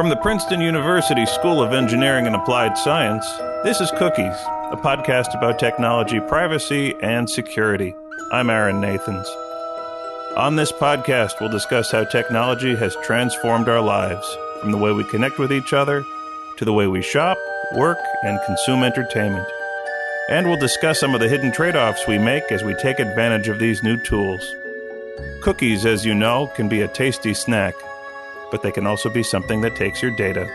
From the Princeton University School of Engineering and Applied Science, this is Cookies, a podcast about technology, privacy, and security. I'm Aaron Nathans. On this podcast, we'll discuss how technology has transformed our lives, from the way we connect with each other to the way we shop, work, and consume entertainment. And we'll discuss some of the hidden trade offs we make as we take advantage of these new tools. Cookies, as you know, can be a tasty snack but they can also be something that takes your data.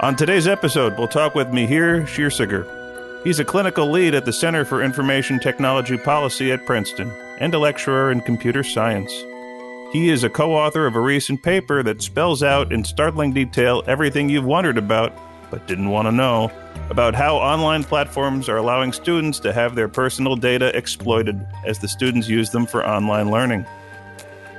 On today's episode, we'll talk with Mihir Kshirsagar. He's a clinical lead at the Center for Information Technology Policy at Princeton and a lecturer in computer science. He is a co author of a recent paper that spells out in startling detail everything you've wondered about but didn't want to know about how online platforms are allowing students to have their personal data exploited as the students use them for online learning.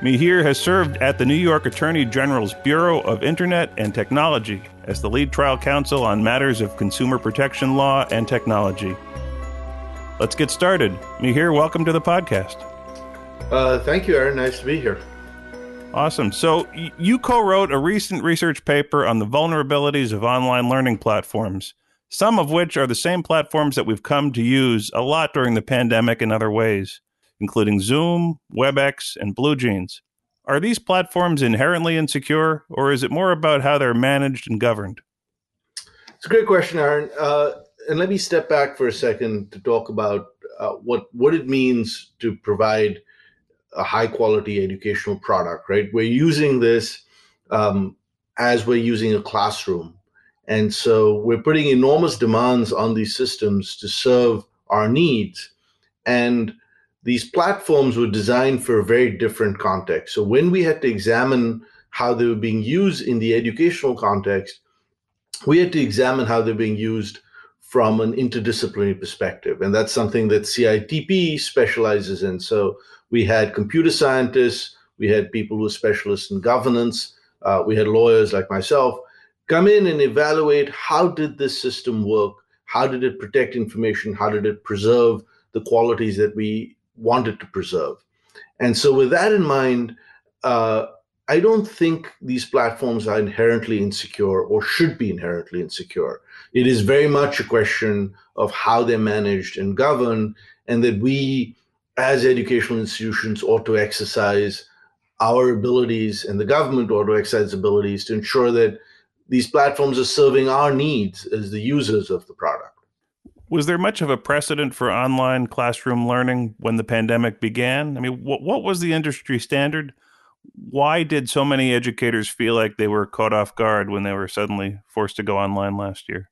Mihir has served at the New York Attorney General's Bureau of Internet and Technology as the lead trial counsel on matters of consumer protection law and technology. Let's get started. Mihir, welcome to the podcast. Uh, thank you, Aaron. Nice to be here. Awesome. So, you co wrote a recent research paper on the vulnerabilities of online learning platforms, some of which are the same platforms that we've come to use a lot during the pandemic in other ways including Zoom, WebEx, and BlueJeans. Are these platforms inherently insecure, or is it more about how they're managed and governed? It's a great question, Aaron. Uh, and let me step back for a second to talk about uh, what what it means to provide a high quality educational product. Right, we're using this um, as we're using a classroom, and so we're putting enormous demands on these systems to serve our needs. And these platforms were designed for a very different context. So when we had to examine how they were being used in the educational context, we had to examine how they're being used from an interdisciplinary perspective. And that's something that CITP specializes in. So we had computer scientists, we had people who were specialists in governance, uh, we had lawyers like myself come in and evaluate how did this system work? How did it protect information? How did it preserve the qualities that we wanted to preserve. And so, with that in mind, uh, I don't think these platforms are inherently insecure or should be inherently insecure. It is very much a question of how they're managed and governed, and that we, as educational institutions, ought to exercise our abilities and the government ought to exercise abilities to ensure that these platforms are serving our needs as the users of the product. Was there much of a precedent for online classroom learning when the pandemic began? I mean, what, what was the industry standard? Why did so many educators feel like they were caught off guard when they were suddenly forced to go online last year?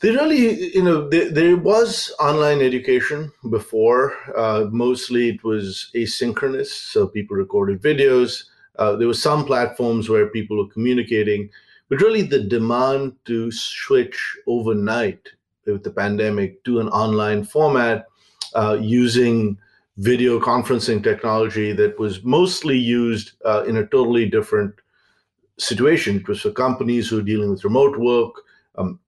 There really, you know, there, there was online education before. Uh, mostly it was asynchronous, so people recorded videos. Uh, there were some platforms where people were communicating, but really the demand to switch overnight with the pandemic to an online format uh, using video conferencing technology that was mostly used uh, in a totally different situation. It was for companies who are dealing with remote work. Um,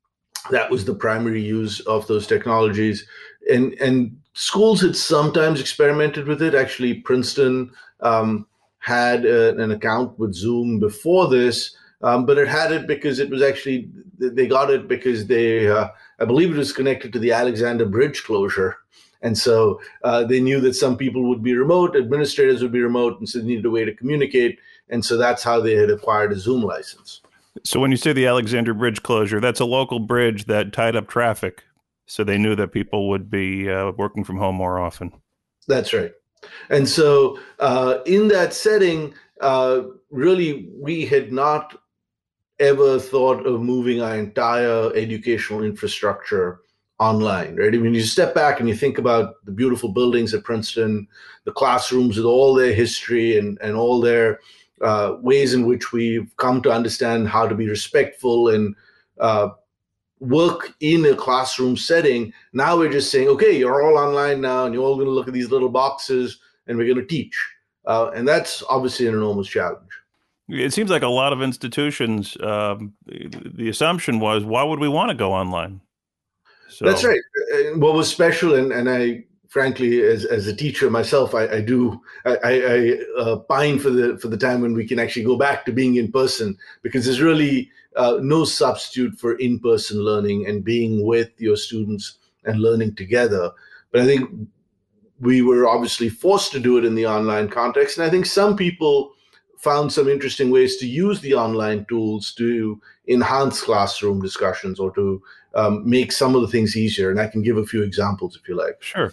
that was the primary use of those technologies. And, and schools had sometimes experimented with it. Actually, Princeton um, had a, an account with Zoom before this, um, but it had it because it was actually, they got it because they, uh, I believe it was connected to the Alexander Bridge closure. And so uh, they knew that some people would be remote, administrators would be remote, and so they needed a way to communicate. And so that's how they had acquired a Zoom license. So when you say the Alexander Bridge closure, that's a local bridge that tied up traffic. So they knew that people would be uh, working from home more often. That's right. And so uh, in that setting, uh, really, we had not ever thought of moving our entire educational infrastructure online, right? I mean, you step back and you think about the beautiful buildings at Princeton, the classrooms with all their history and, and all their uh, ways in which we've come to understand how to be respectful and uh, work in a classroom setting. Now we're just saying, okay, you're all online now, and you're all going to look at these little boxes, and we're going to teach. Uh, and that's obviously an enormous challenge. It seems like a lot of institutions, um, the assumption was, why would we want to go online? So. That's right. What was special, and, and I frankly, as, as a teacher myself, I, I do I, I uh, pine for the for the time when we can actually go back to being in person because there's really uh, no substitute for in person learning and being with your students and learning together. But I think we were obviously forced to do it in the online context, and I think some people found some interesting ways to use the online tools to enhance classroom discussions or to um, make some of the things easier. And I can give a few examples if you like. Sure.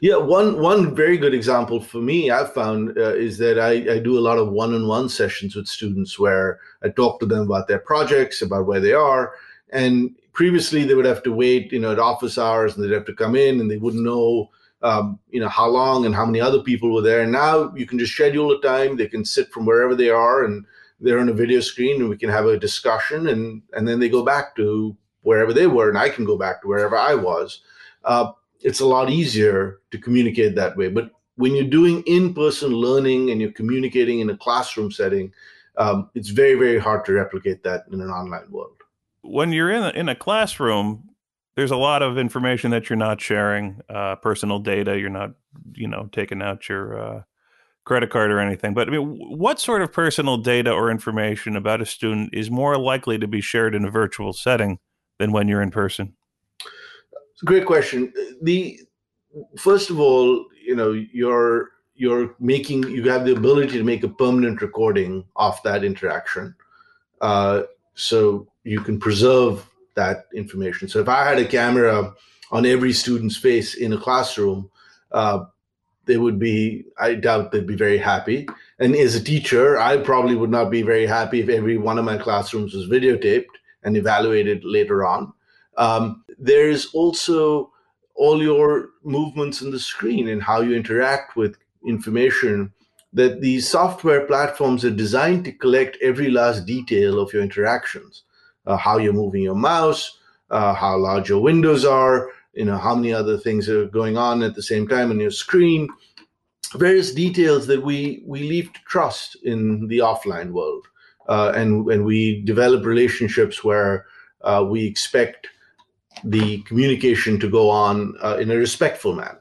Yeah, one one very good example for me I've found uh, is that I, I do a lot of one-on-one sessions with students where I talk to them about their projects, about where they are, and previously they would have to wait, you know, at office hours, and they'd have to come in, and they wouldn't know, um, you know, how long and how many other people were there. And now you can just schedule a time; they can sit from wherever they are, and they're on a video screen, and we can have a discussion, and and then they go back to wherever they were, and I can go back to wherever I was. Uh, it's a lot easier to communicate that way. But when you're doing in-person learning and you're communicating in a classroom setting, um, it's very, very hard to replicate that in an online world. When you're in a, in a classroom, there's a lot of information that you're not sharing, uh, personal data. You're not, you know, taking out your uh, credit card or anything. But I mean, what sort of personal data or information about a student is more likely to be shared in a virtual setting than when you're in person? It's a great question. The first of all, you know, you're you're making you have the ability to make a permanent recording of that interaction, uh, so you can preserve that information. So if I had a camera on every student's face in a classroom, uh, they would be. I doubt they'd be very happy. And as a teacher, I probably would not be very happy if every one of my classrooms was videotaped and evaluated later on. Um, there's also all your movements in the screen and how you interact with information that these software platforms are designed to collect every last detail of your interactions. Uh, how you're moving your mouse uh, how large your windows are you know how many other things are going on at the same time on your screen. Various details that we we leave to trust in the offline world uh, and and we develop relationships where uh, we expect the communication to go on uh, in a respectful manner.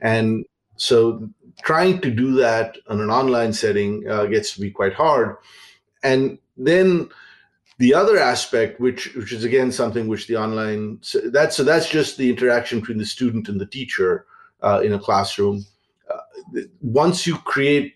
And so trying to do that in an online setting uh, gets to be quite hard. And then the other aspect, which which is again something which the online that's so that's just the interaction between the student and the teacher uh, in a classroom. Uh, once you create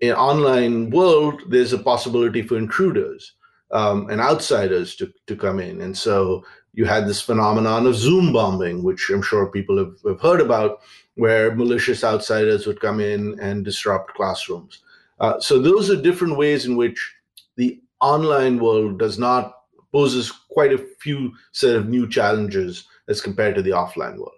an online world, there's a possibility for intruders um, and outsiders to, to come in. And so you had this phenomenon of Zoom bombing, which I'm sure people have, have heard about, where malicious outsiders would come in and disrupt classrooms. Uh, so those are different ways in which the online world does not poses quite a few set of new challenges as compared to the offline world.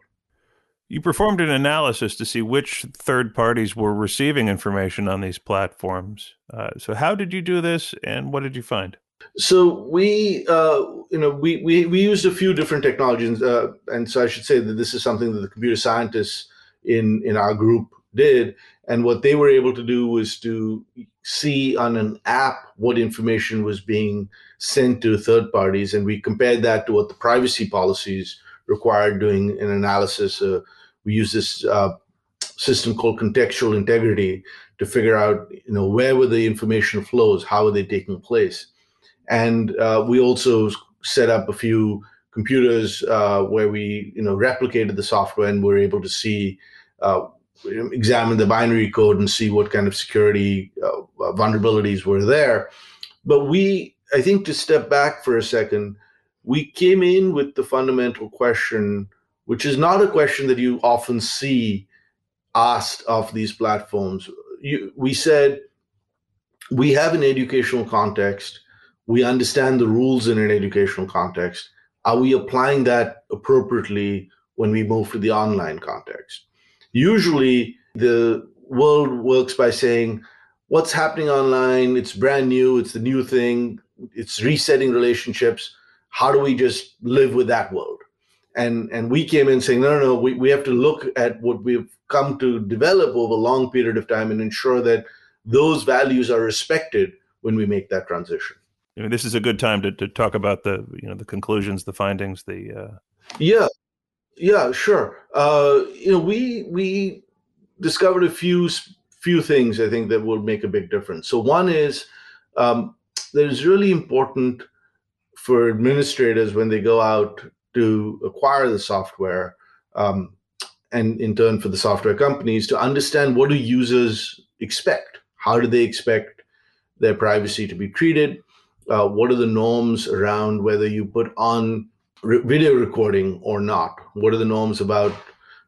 You performed an analysis to see which third parties were receiving information on these platforms. Uh, so, how did you do this, and what did you find? So we, uh, you know, we, we we used a few different technologies, uh, and so I should say that this is something that the computer scientists in in our group did, and what they were able to do was to see on an app what information was being sent to third parties, and we compared that to what the privacy policies required doing an analysis. Uh, we use this uh, system called contextual integrity to figure out, you know, where were the information flows, how are they taking place and uh, we also set up a few computers uh, where we you know replicated the software and were able to see uh, examine the binary code and see what kind of security uh, vulnerabilities were there. But we i think to step back for a second we came in with the fundamental question which is not a question that you often see asked of these platforms. You, we said we have an educational context we understand the rules in an educational context. Are we applying that appropriately when we move to the online context? Usually, the world works by saying, What's happening online? It's brand new, it's the new thing, it's resetting relationships. How do we just live with that world? And, and we came in saying, no, no, no, we, we have to look at what we've come to develop over a long period of time and ensure that those values are respected when we make that transition this is a good time to, to talk about the you know the conclusions, the findings, the uh, Yeah, yeah, sure. Uh, you know, we we discovered a few few things I think that will make a big difference. So one is um, that it's really important for administrators when they go out to acquire the software, um, and in turn for the software companies to understand what do users expect. How do they expect their privacy to be treated? Uh, what are the norms around whether you put on re- video recording or not? What are the norms about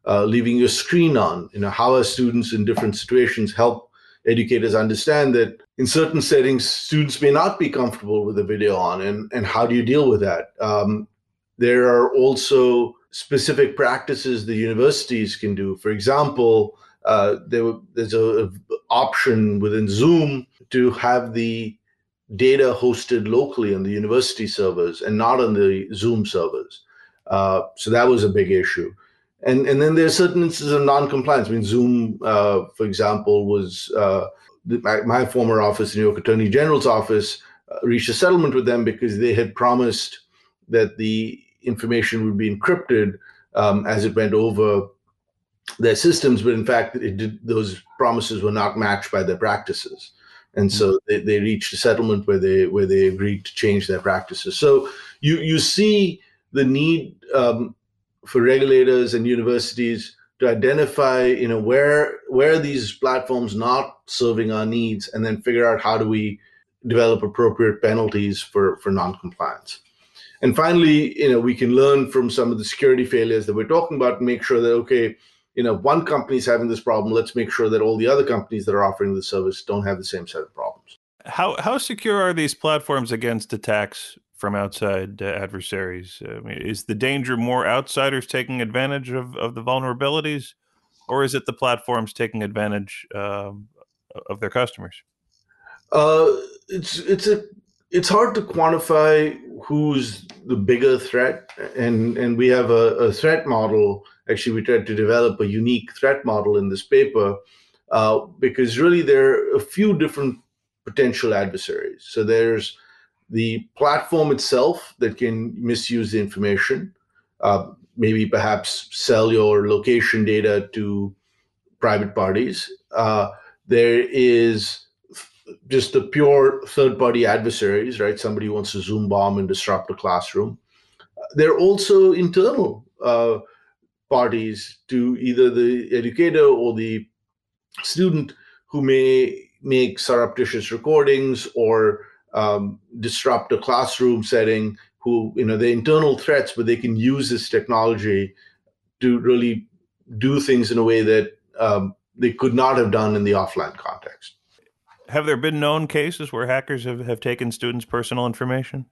uh, leaving your screen on? You know, how are students in different situations help educators understand that in certain settings, students may not be comfortable with the video on, and, and how do you deal with that? Um, there are also specific practices the universities can do. For example, uh, there, there's a, a option within Zoom to have the data hosted locally on the university servers and not on the Zoom servers. Uh, so that was a big issue. And, and then there are certain instances of non-compliance. I mean, Zoom, uh, for example, was uh, the, my, my, former office, New York Attorney General's office, uh, reached a settlement with them because they had promised that the information would be encrypted um, as it went over their systems, but in fact, did, those promises were not matched by their practices and so mm-hmm. they, they reached a settlement where they where they agreed to change their practices. So you you see the need um, for regulators and universities to identify you know where where are these platforms not serving our needs, and then figure out how do we develop appropriate penalties for for noncompliance. And finally, you know, we can learn from some of the security failures that we're talking about and make sure that okay, you know, one company is having this problem, let's make sure that all the other companies that are offering the service don't have the same set of problems. How how secure are these platforms against attacks from outside uh, adversaries? I mean, is the danger more outsiders taking advantage of, of the vulnerabilities, or is it the platforms taking advantage um, of their customers? Uh, it's it's a it's hard to quantify who's the bigger threat, and and we have a, a threat model actually we tried to develop a unique threat model in this paper uh, because really there are a few different potential adversaries. So there's the platform itself that can misuse the information, uh, maybe perhaps sell your location data to private parties. Uh, there is just the pure third party adversaries, right? Somebody wants to Zoom bomb and disrupt a classroom. They're also internal uh, parties to either the educator or the student who may make surreptitious recordings or um, disrupt a classroom setting who you know the internal threats but they can use this technology to really do things in a way that um, they could not have done in the offline context. Have there been known cases where hackers have, have taken students personal information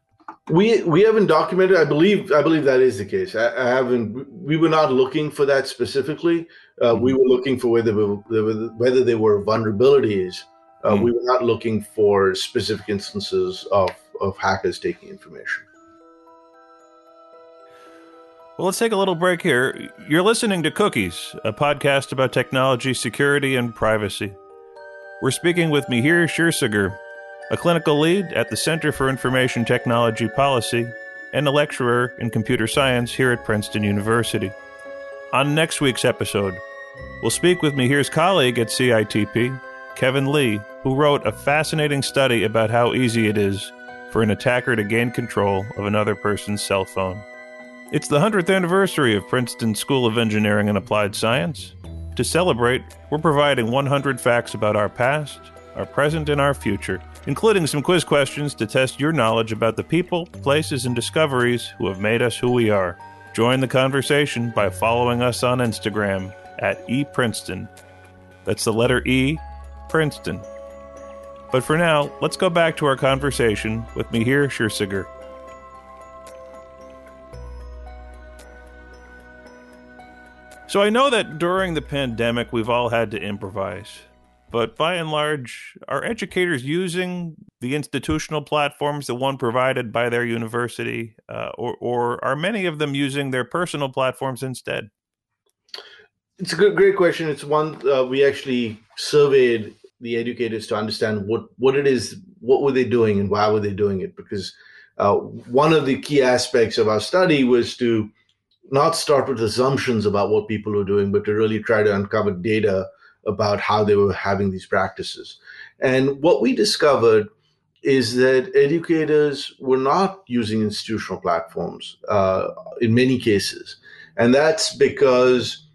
we we haven't documented. I believe I believe that is the case. I, I haven't. We were not looking for that specifically. Uh, mm-hmm. We were looking for whether whether they were vulnerabilities. Uh, mm-hmm. We were not looking for specific instances of of hackers taking information. Well, let's take a little break here. You're listening to Cookies, a podcast about technology, security, and privacy. We're speaking with Mihir Kshirsagar, a clinical lead at the Center for Information Technology Policy, and a lecturer in computer science here at Princeton University. On next week's episode, we'll speak with Mihir's colleague at CITP, Kevin Lee, who wrote a fascinating study about how easy it is for an attacker to gain control of another person's cell phone. It's the 100th anniversary of Princeton School of Engineering and Applied Science. To celebrate, we're providing 100 facts about our past, our present, and our future including some quiz questions to test your knowledge about the people, places, and discoveries who have made us who we are. Join the conversation by following us on Instagram at ePrinceton. That's the letter E, Princeton. But for now, let's go back to our conversation with Mihir Kshirsagar. So I know that during the pandemic, we've all had to improvise. But by and large, are educators using the institutional platforms, the one provided by their university, uh, or, or are many of them using their personal platforms instead? It's a good, great question. It's one uh, we actually surveyed the educators to understand what what it is, what were they doing, and why were they doing it. Because uh, one of the key aspects of our study was to not start with assumptions about what people were doing, but to really try to uncover data about how they were having these practices. And what we discovered is that educators were not using institutional platforms uh, in many cases. And that's because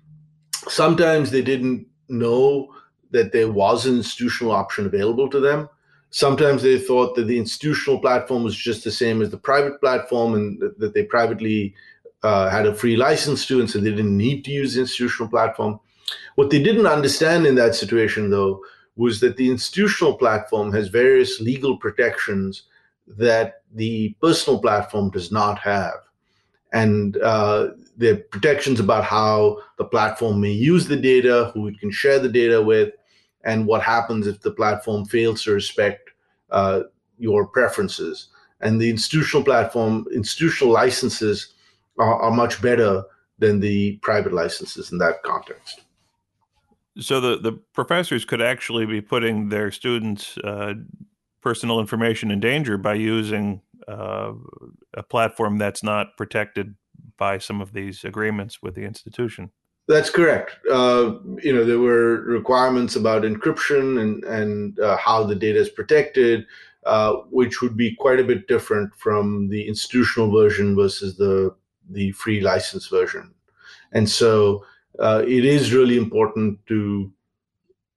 sometimes they didn't know that there was an institutional option available to them. Sometimes they thought that the institutional platform was just the same as the private platform and that they privately uh, had a free license to, and so they didn't need to use the institutional platform. What they didn't understand in that situation, though, was that the institutional platform has various legal protections that the personal platform does not have. And uh, protections about how the platform may use the data, who it can share the data with, and what happens if the platform fails to respect uh, your preferences. And the institutional platform, institutional licenses are, are much better than the private licenses in that context. So the, the professors could actually be putting their students' uh, personal information in danger by using uh, a platform that's not protected by some of these agreements with the institution. That's correct. Uh, you know, there were requirements about encryption and and uh, how the data is protected, uh, which would be quite a bit different from the institutional version versus the the free license version. And so uh, it is really important to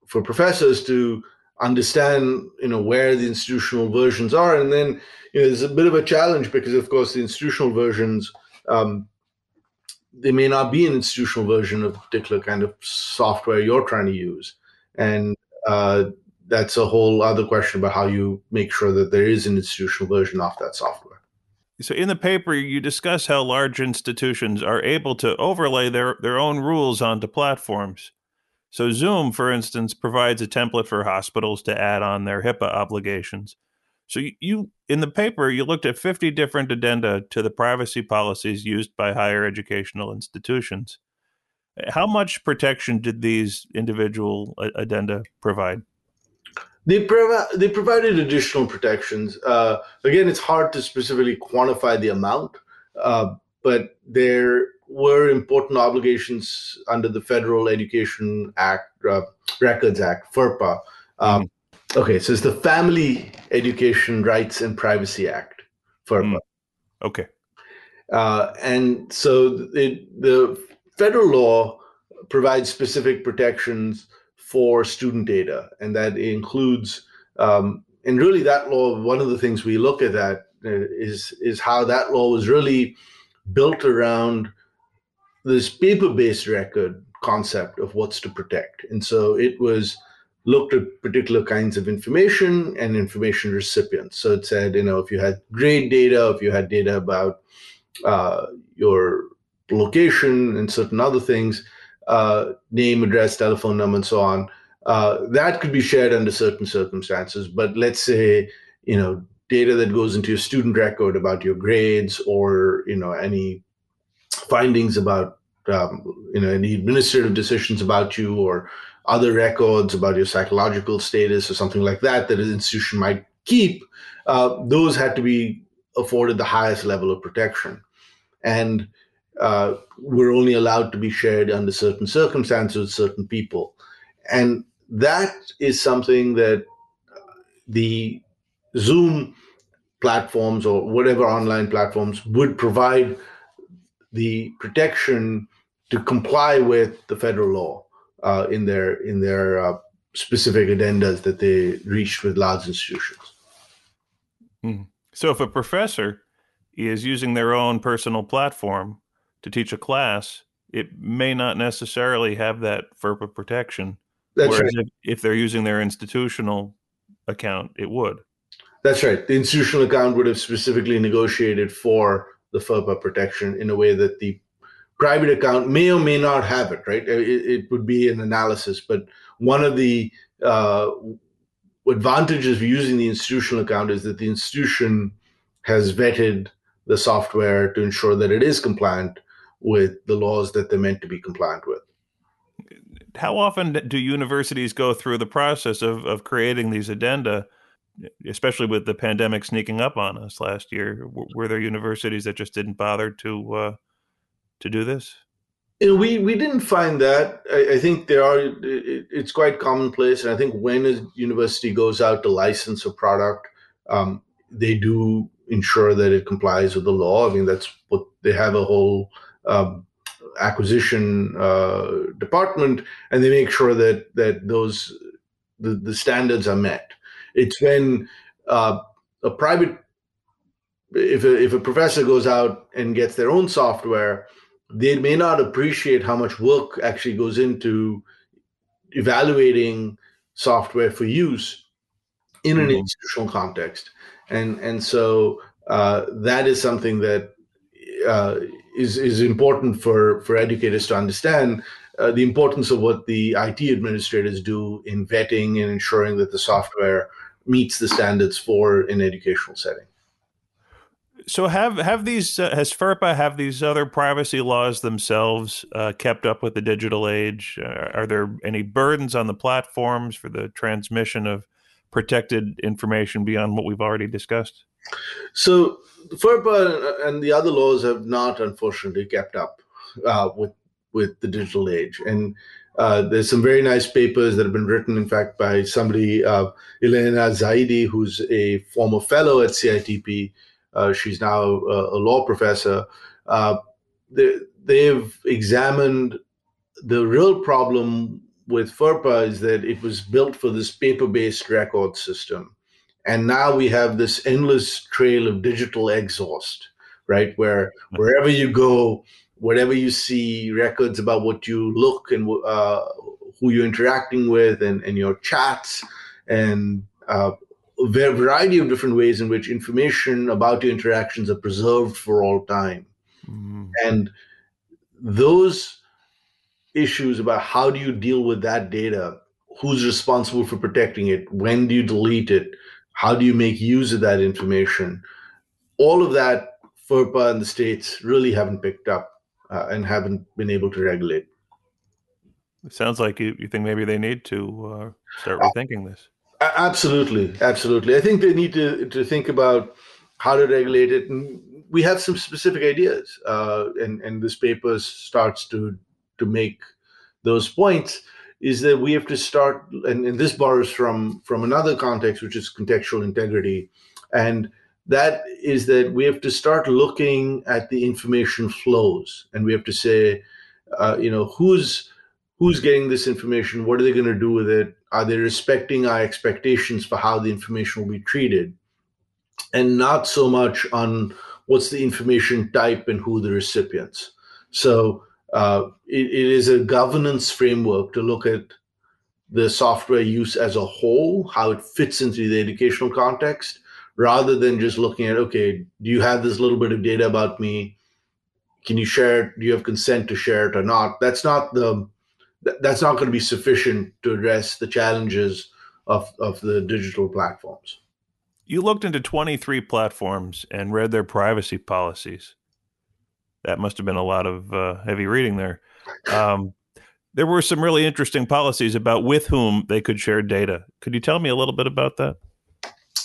for professors to understand you know where the institutional versions are. And then you know there's a bit of a challenge because of course the institutional versions um, they may not be an institutional version of a particular kind of software you're trying to use. And uh, that's a whole other question about how you make sure that there is an institutional version of that software so in the paper, you discuss how large institutions are able to overlay their, their own rules onto platforms. So Zoom, for instance, provides a template for hospitals to add on their HIPAA obligations. So you, you in the paper, you looked at 50 different addenda to the privacy policies used by higher educational institutions. How much protection did these individual addenda provide? They, they provided additional protections. Uh, again, it's hard to specifically quantify the amount, uh, but there were important obligations under the Federal Education Act, uh, Records Act, FERPA. Um, mm-hmm. Okay, so it's the Family Education Rights and Privacy Act, FERPA. Mm. Okay. Uh, and so it, the federal law provides specific protections for student data, and that includes um, and really that law. One of the things we look at that uh, is is how that law was really built around this paper-based record concept of what's to protect, and so it was looked at particular kinds of information and information recipients. So it said, you know, if you had grade data, if you had data about uh, your location and certain other things, name, address, telephone number, and so on. Uh, that could be shared under certain circumstances. But let's say, you know, data that goes into your student record about your grades or, you know, any findings about, um, you know, any administrative decisions about you or other records about your psychological status or something like that that an institution might keep, uh, those had to be afforded the highest level of protection. And uh, were only allowed to be shared under certain circumstances with certain people. And that is something that the Zoom platforms or whatever online platforms would provide the protection to comply with the federal law uh, in their in their uh, specific addendas that they reached with large institutions. Mm. So, if a professor is using their own personal platform to teach a class, it may not necessarily have that FERPA protection. That's Whereas right. if, if they're using their institutional account, it would. That's right. The institutional account would have specifically negotiated for the FERPA protection in a way that the private account may or may not have it, right? It, it would be an analysis. But one of the uh, advantages of using the institutional account is that the institution has vetted the software to ensure that it is compliant with the laws that they're meant to be compliant with. How often do universities go through the process of, of creating these addenda, especially with the pandemic sneaking up on us last year? Were there universities that just didn't bother to uh, to do this? You know, we we didn't find that. I, I, think there are. It, it's quite commonplace, and I think when a university goes out to license a product, um, they do ensure that it complies with the law. I mean, that's what they have a whole acquisition uh, department, and they make sure that that those the, the standards are met. It's when uh, a private if a, if a professor goes out and gets their own software, they may not appreciate how much work actually goes into evaluating software for use in an mm-hmm. institutional context, and and so uh, that is something that uh, is is important for for educators to understand. Uh, the importance of what the IT administrators do in vetting and ensuring that the software meets the standards for an educational setting. So have have these uh, has FERPA have these other privacy laws themselves uh, kept up with the digital age? Uh, are there any burdens on the platforms for the transmission of protected information beyond what we've already discussed? So FERPA and the other laws have not, unfortunately, kept up uh, with with the digital age, and uh, there's some very nice papers that have been written, in fact, by somebody, uh, Elana Zeide, who's a former fellow at CITP uh, she's now a, a law professor. Uh, they, they've examined the real problem with FERPA is that it was built for this paper based record system. And now we have this endless trail of digital exhaust, right? Where wherever you go, whatever you see, records about what you look and uh, who you're interacting with, and, and your chats, and uh, a variety of different ways in which information about your interactions are preserved for all time. Mm-hmm. And those issues about how do you deal with that data, who's responsible for protecting it, when do you delete it, how do you make use of that information, all of that FERPA and the states really haven't picked up uh, and haven't been able to regulate. It sounds like you, you think maybe they need to uh, start rethinking this. Absolutely, absolutely. I think they need to to think about how to regulate it, and we have some specific ideas. Uh, and and this paper starts to to make those points. Is that we have to start, and, and this borrows from from another context, which is contextual integrity, and that is that we have to start looking at the information flows, and we have to say, uh, you know, who's who's getting this information, what are they going to do with it, are they respecting our expectations for how the information will be treated? And not so much on what's the information type and who the recipients. So uh, it, it is a governance framework to look at the software use as a whole, how it fits into the educational context, rather than just looking at, okay, do you have this little bit of data about me? Can you share it? Do you have consent to share it or not? That's not the that's not going to be sufficient to address the challenges of, of the digital platforms. You looked into 23 platforms and read their privacy policies. That must have been a lot of uh, heavy reading there. Um, there were some really interesting policies about with whom they could share data. Could you tell me a little bit about that?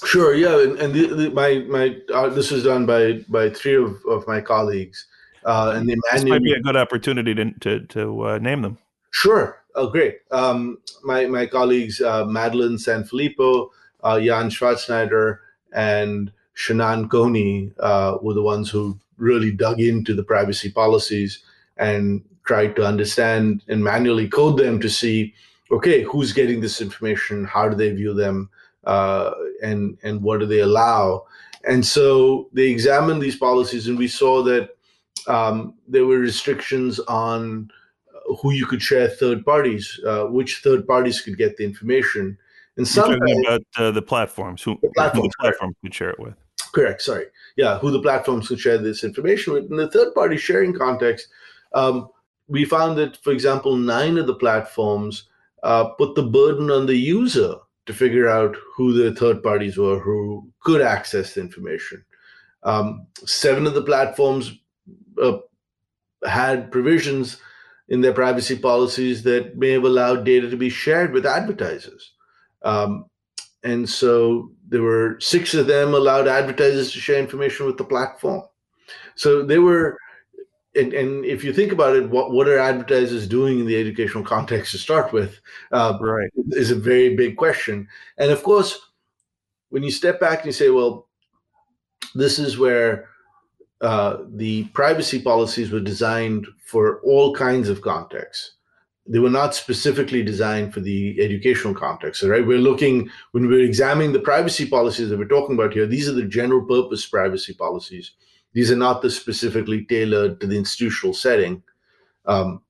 Sure. Yeah, and, and the, the, my my uh, this was done by by three of, of my colleagues, uh, and the this might be a good opportunity to to, to uh, name them. Sure. Oh, great. Um, my my colleagues uh, Madelyn Sanfilippo, uh, Yan Shvartzshnaider, and Shaanan Cohney uh, were the ones who really dug into the privacy policies and tried to understand and manually code them to see, okay, who's getting this information, how do they view them, uh, and and what do they allow. And so they examined these policies, and we saw that um, there were restrictions on who you could share third parties, uh, which third parties could get the information. And some about uh, the platforms, who the platforms, the platform could share it with. Correct. Sorry. Yeah, who the platforms could share this information with. In the third party sharing context, um, we found that, for example, nine of the platforms uh, put the burden on the user to figure out who the third parties were who could access the information. Um, seven of the platforms uh, had provisions in their privacy policies that may have allowed data to be shared with advertisers. Um, and so there were six of them allowed advertisers to share information with the platform. So they were and, and if you think about it, what, what are advertisers doing in the educational context to start with? Uh, right. Is a very big question. And of course, when you step back and you say, well, this is where uh, the privacy policies were designed for all kinds of contexts. They were not specifically designed for the educational context. right? We're looking when we're examining the privacy policies that we're talking about here. These are the general purpose privacy policies. These are not the specifically tailored to the institutional setting um,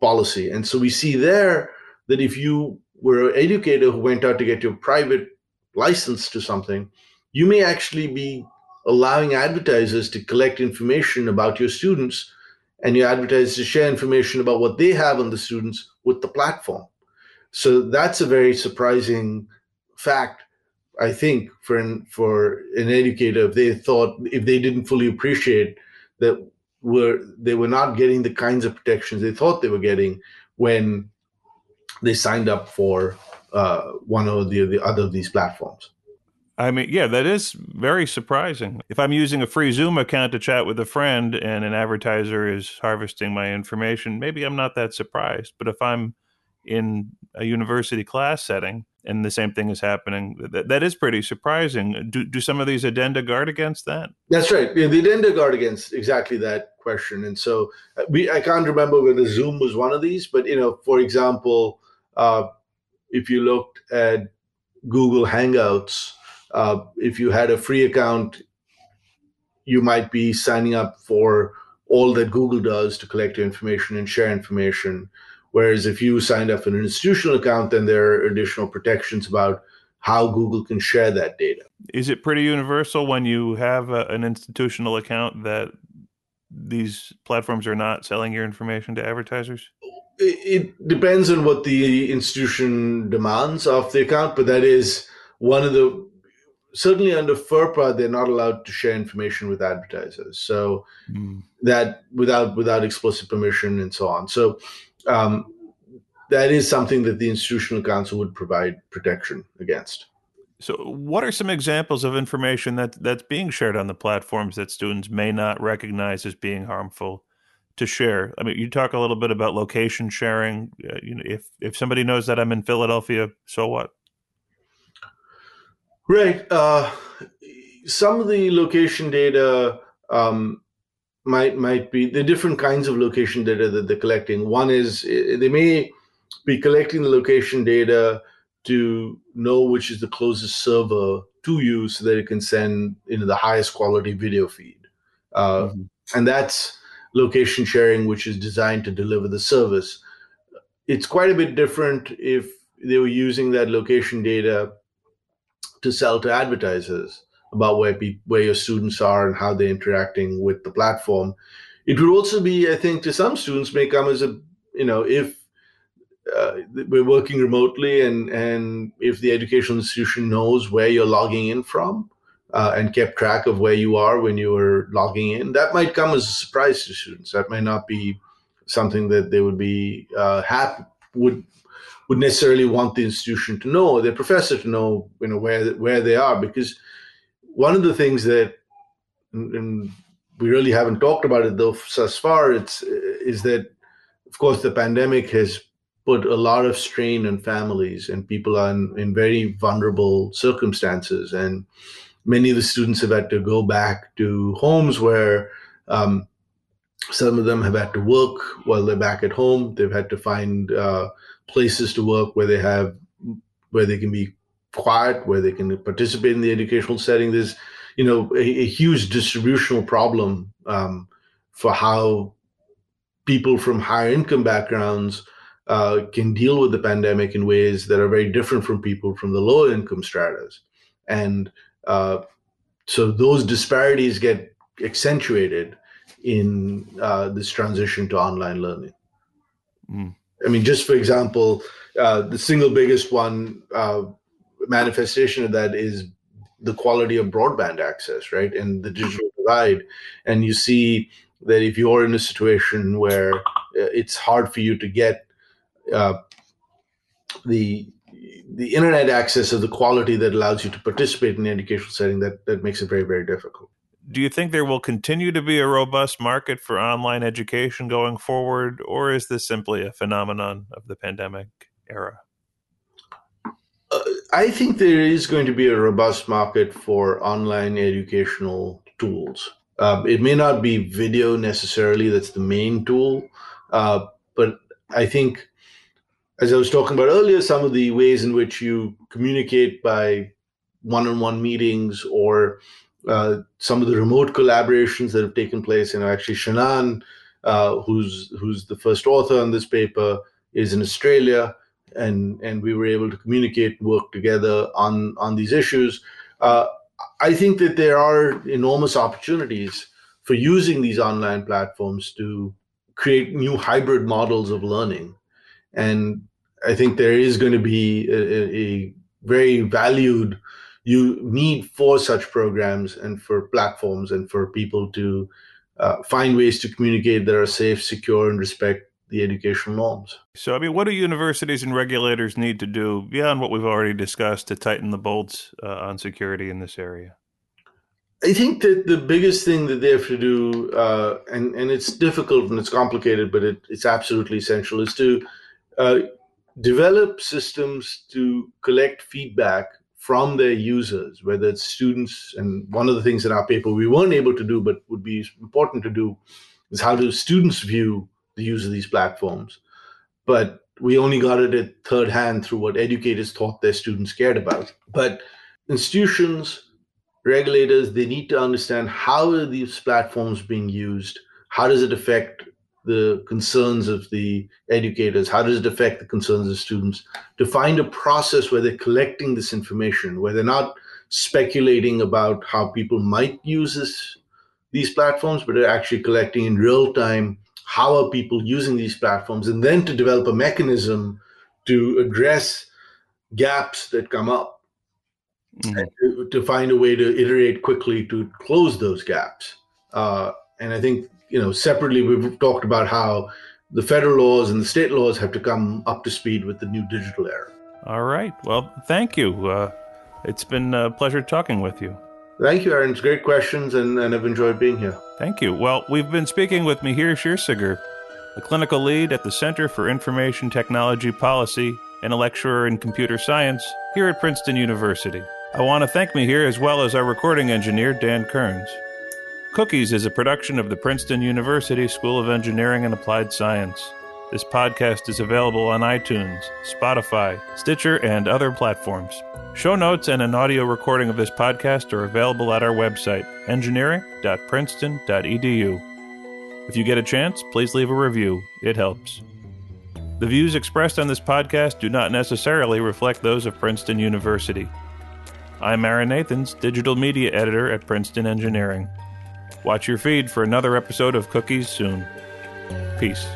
policy. And so we see there that if you were an educator who went out to get your private license to something, you may actually be allowing advertisers to collect information about your students and your advertisers to share information about what they have on the students with the platform. So that's a very surprising fact, I think, for an, for an educator if they thought if they didn't fully appreciate that were they were not getting the kinds of protections they thought they were getting when they signed up for uh, one or the, the other of these platforms. I mean, yeah, that is very surprising. If I'm using a free Zoom account to chat with a friend and an advertiser is harvesting my information, maybe I'm not that surprised. But if I'm in a university class setting and the same thing is happening, that, that is pretty surprising. Do, do some of these addenda guard against that? That's right. Yeah, the addenda guard against exactly that question. And so uh, we, I can't remember whether Zoom was one of these, but, you know, for example, uh, if you looked at Google Hangouts, uh, if you had a free account, you might be signing up for all that Google does to collect your information and share information. Whereas if you signed up for an institutional account, then there are additional protections about how Google can share that data. Is it pretty universal when you have a, an institutional account that these platforms are not selling your information to advertisers? It, it depends on what the institution demands of the account, but that is one of the certainly under FERPA, they're not allowed to share information with advertisers. So mm. that without without explicit permission and so on. So um, that is something that the institutional council would provide protection against. So, what are some examples of information that that's being shared on the platforms that students may not recognize as being harmful to share? I mean, you talk a little bit about location sharing. Uh, you know, if if somebody knows that I'm in Philadelphia, so what? Right. Uh, some of the location data um, might might be the different kinds of location data that they're collecting. One is they may be collecting the location data to know which is the closest server to you, so that it can send you know the highest quality video feed, uh, mm-hmm. and that's location sharing, which is designed to deliver the service. It's quite a bit different if they were using that location data to sell to advertisers about where pe- where your students are and how they're interacting with the platform. It would also be, I think, to some students may come as a you know if uh, we're working remotely and and if the educational institution knows where you're logging in from uh, and kept track of where you are when you were logging in, that might come as a surprise to students. That might not be something that they would be uh, happy would would necessarily want the institution to know their professor to know you know where where they are because one of the things that and we really haven't talked about it though thus far it's is that of course the pandemic has put a lot of strain on families and people are in, in very vulnerable circumstances and many of the students have had to go back to homes where um, some of them have had to work while they're back at home. They've had to find uh, places to work where they have where they can be quiet, where they can participate in the educational setting. There's, you know, a, a huge distributional problem um, for how people from higher income backgrounds uh, can deal with the pandemic in ways that are very different from people from the lower income stratas. And uh, so those disparities get accentuated in uh, this transition to online learning. Mm. I mean, just for example, uh, the single biggest one uh, manifestation of that is the quality of broadband access, right, and the digital divide. And you see that if you're in a situation where uh, it's hard for you to get uh, the the internet access of the quality that allows you to participate in the educational setting, that that makes it very very difficult. Do you think there will continue to be a robust market for online education going forward, or is this simply a phenomenon of the pandemic era? Uh, I think there is going to be a robust market for online educational tools. Uh, it may not be video necessarily, that's the main tool. Uh, but I think, as I was talking about earlier, some of the ways in which you communicate by one on one meetings or uh, some of the remote collaborations that have taken place. You know, actually, Shaanan, uh, who's who's the first author on this paper, is in Australia, and and we were able to communicate, work together on on these issues. Uh, I think that there are enormous opportunities for using these online platforms to create new hybrid models of learning, and I think there is going to be a, a very valued you need for such programs and for platforms and for people to uh, find ways to communicate that are safe, secure, and respect the educational norms. So, I mean, what do universities and regulators need to do beyond what we've already discussed to tighten the bolts uh, on security in this area? I think that the biggest thing that they have to do, uh, and and it's difficult and it's complicated, but it, it's absolutely essential, is to uh, develop systems to collect feedback from their users, whether it's students. And one of the things in our paper we weren't able to do, but would be important to do, is how do students view the use of these platforms. But we only got it at third hand through what educators thought their students cared about. But institutions, regulators, they need to understand how are these platforms being used? How does it affect the concerns of the educators? How does it affect the concerns of students? To find a process where they're collecting this information, where they're not speculating about how people might use this, these platforms, but they're actually collecting in real time how are people using these platforms, and then to develop a mechanism to address gaps that come up, mm-hmm. to, to, find a way to iterate quickly to close those gaps. Uh, and I think you know, separately, we've talked about how the federal laws and the state laws have to come up to speed with the new digital era. All right. Well, thank you. Uh, it's been a pleasure talking with you. Thank you, Aaron. It's great questions, and, and I've enjoyed being here. Thank you. Well, we've been speaking with Mihir Kshirsagar, a clinical lead at the Center for Information Technology Policy and a lecturer in computer science here at Princeton University. I want to thank Mihir as well as our recording engineer, Dan Kearns. Cookies is a production of the Princeton University School of Engineering and Applied Science. This podcast is available on iTunes, Spotify, Stitcher, and other platforms. Show notes and an audio recording of this podcast are available at our website, engineering.princeton.edu. If you get a chance, please leave a review. It helps. The views expressed on this podcast do not necessarily reflect those of Princeton University. I'm Aaron Nathans, digital media editor at Princeton Engineering. Watch your feed for another episode of Cookies soon. Peace.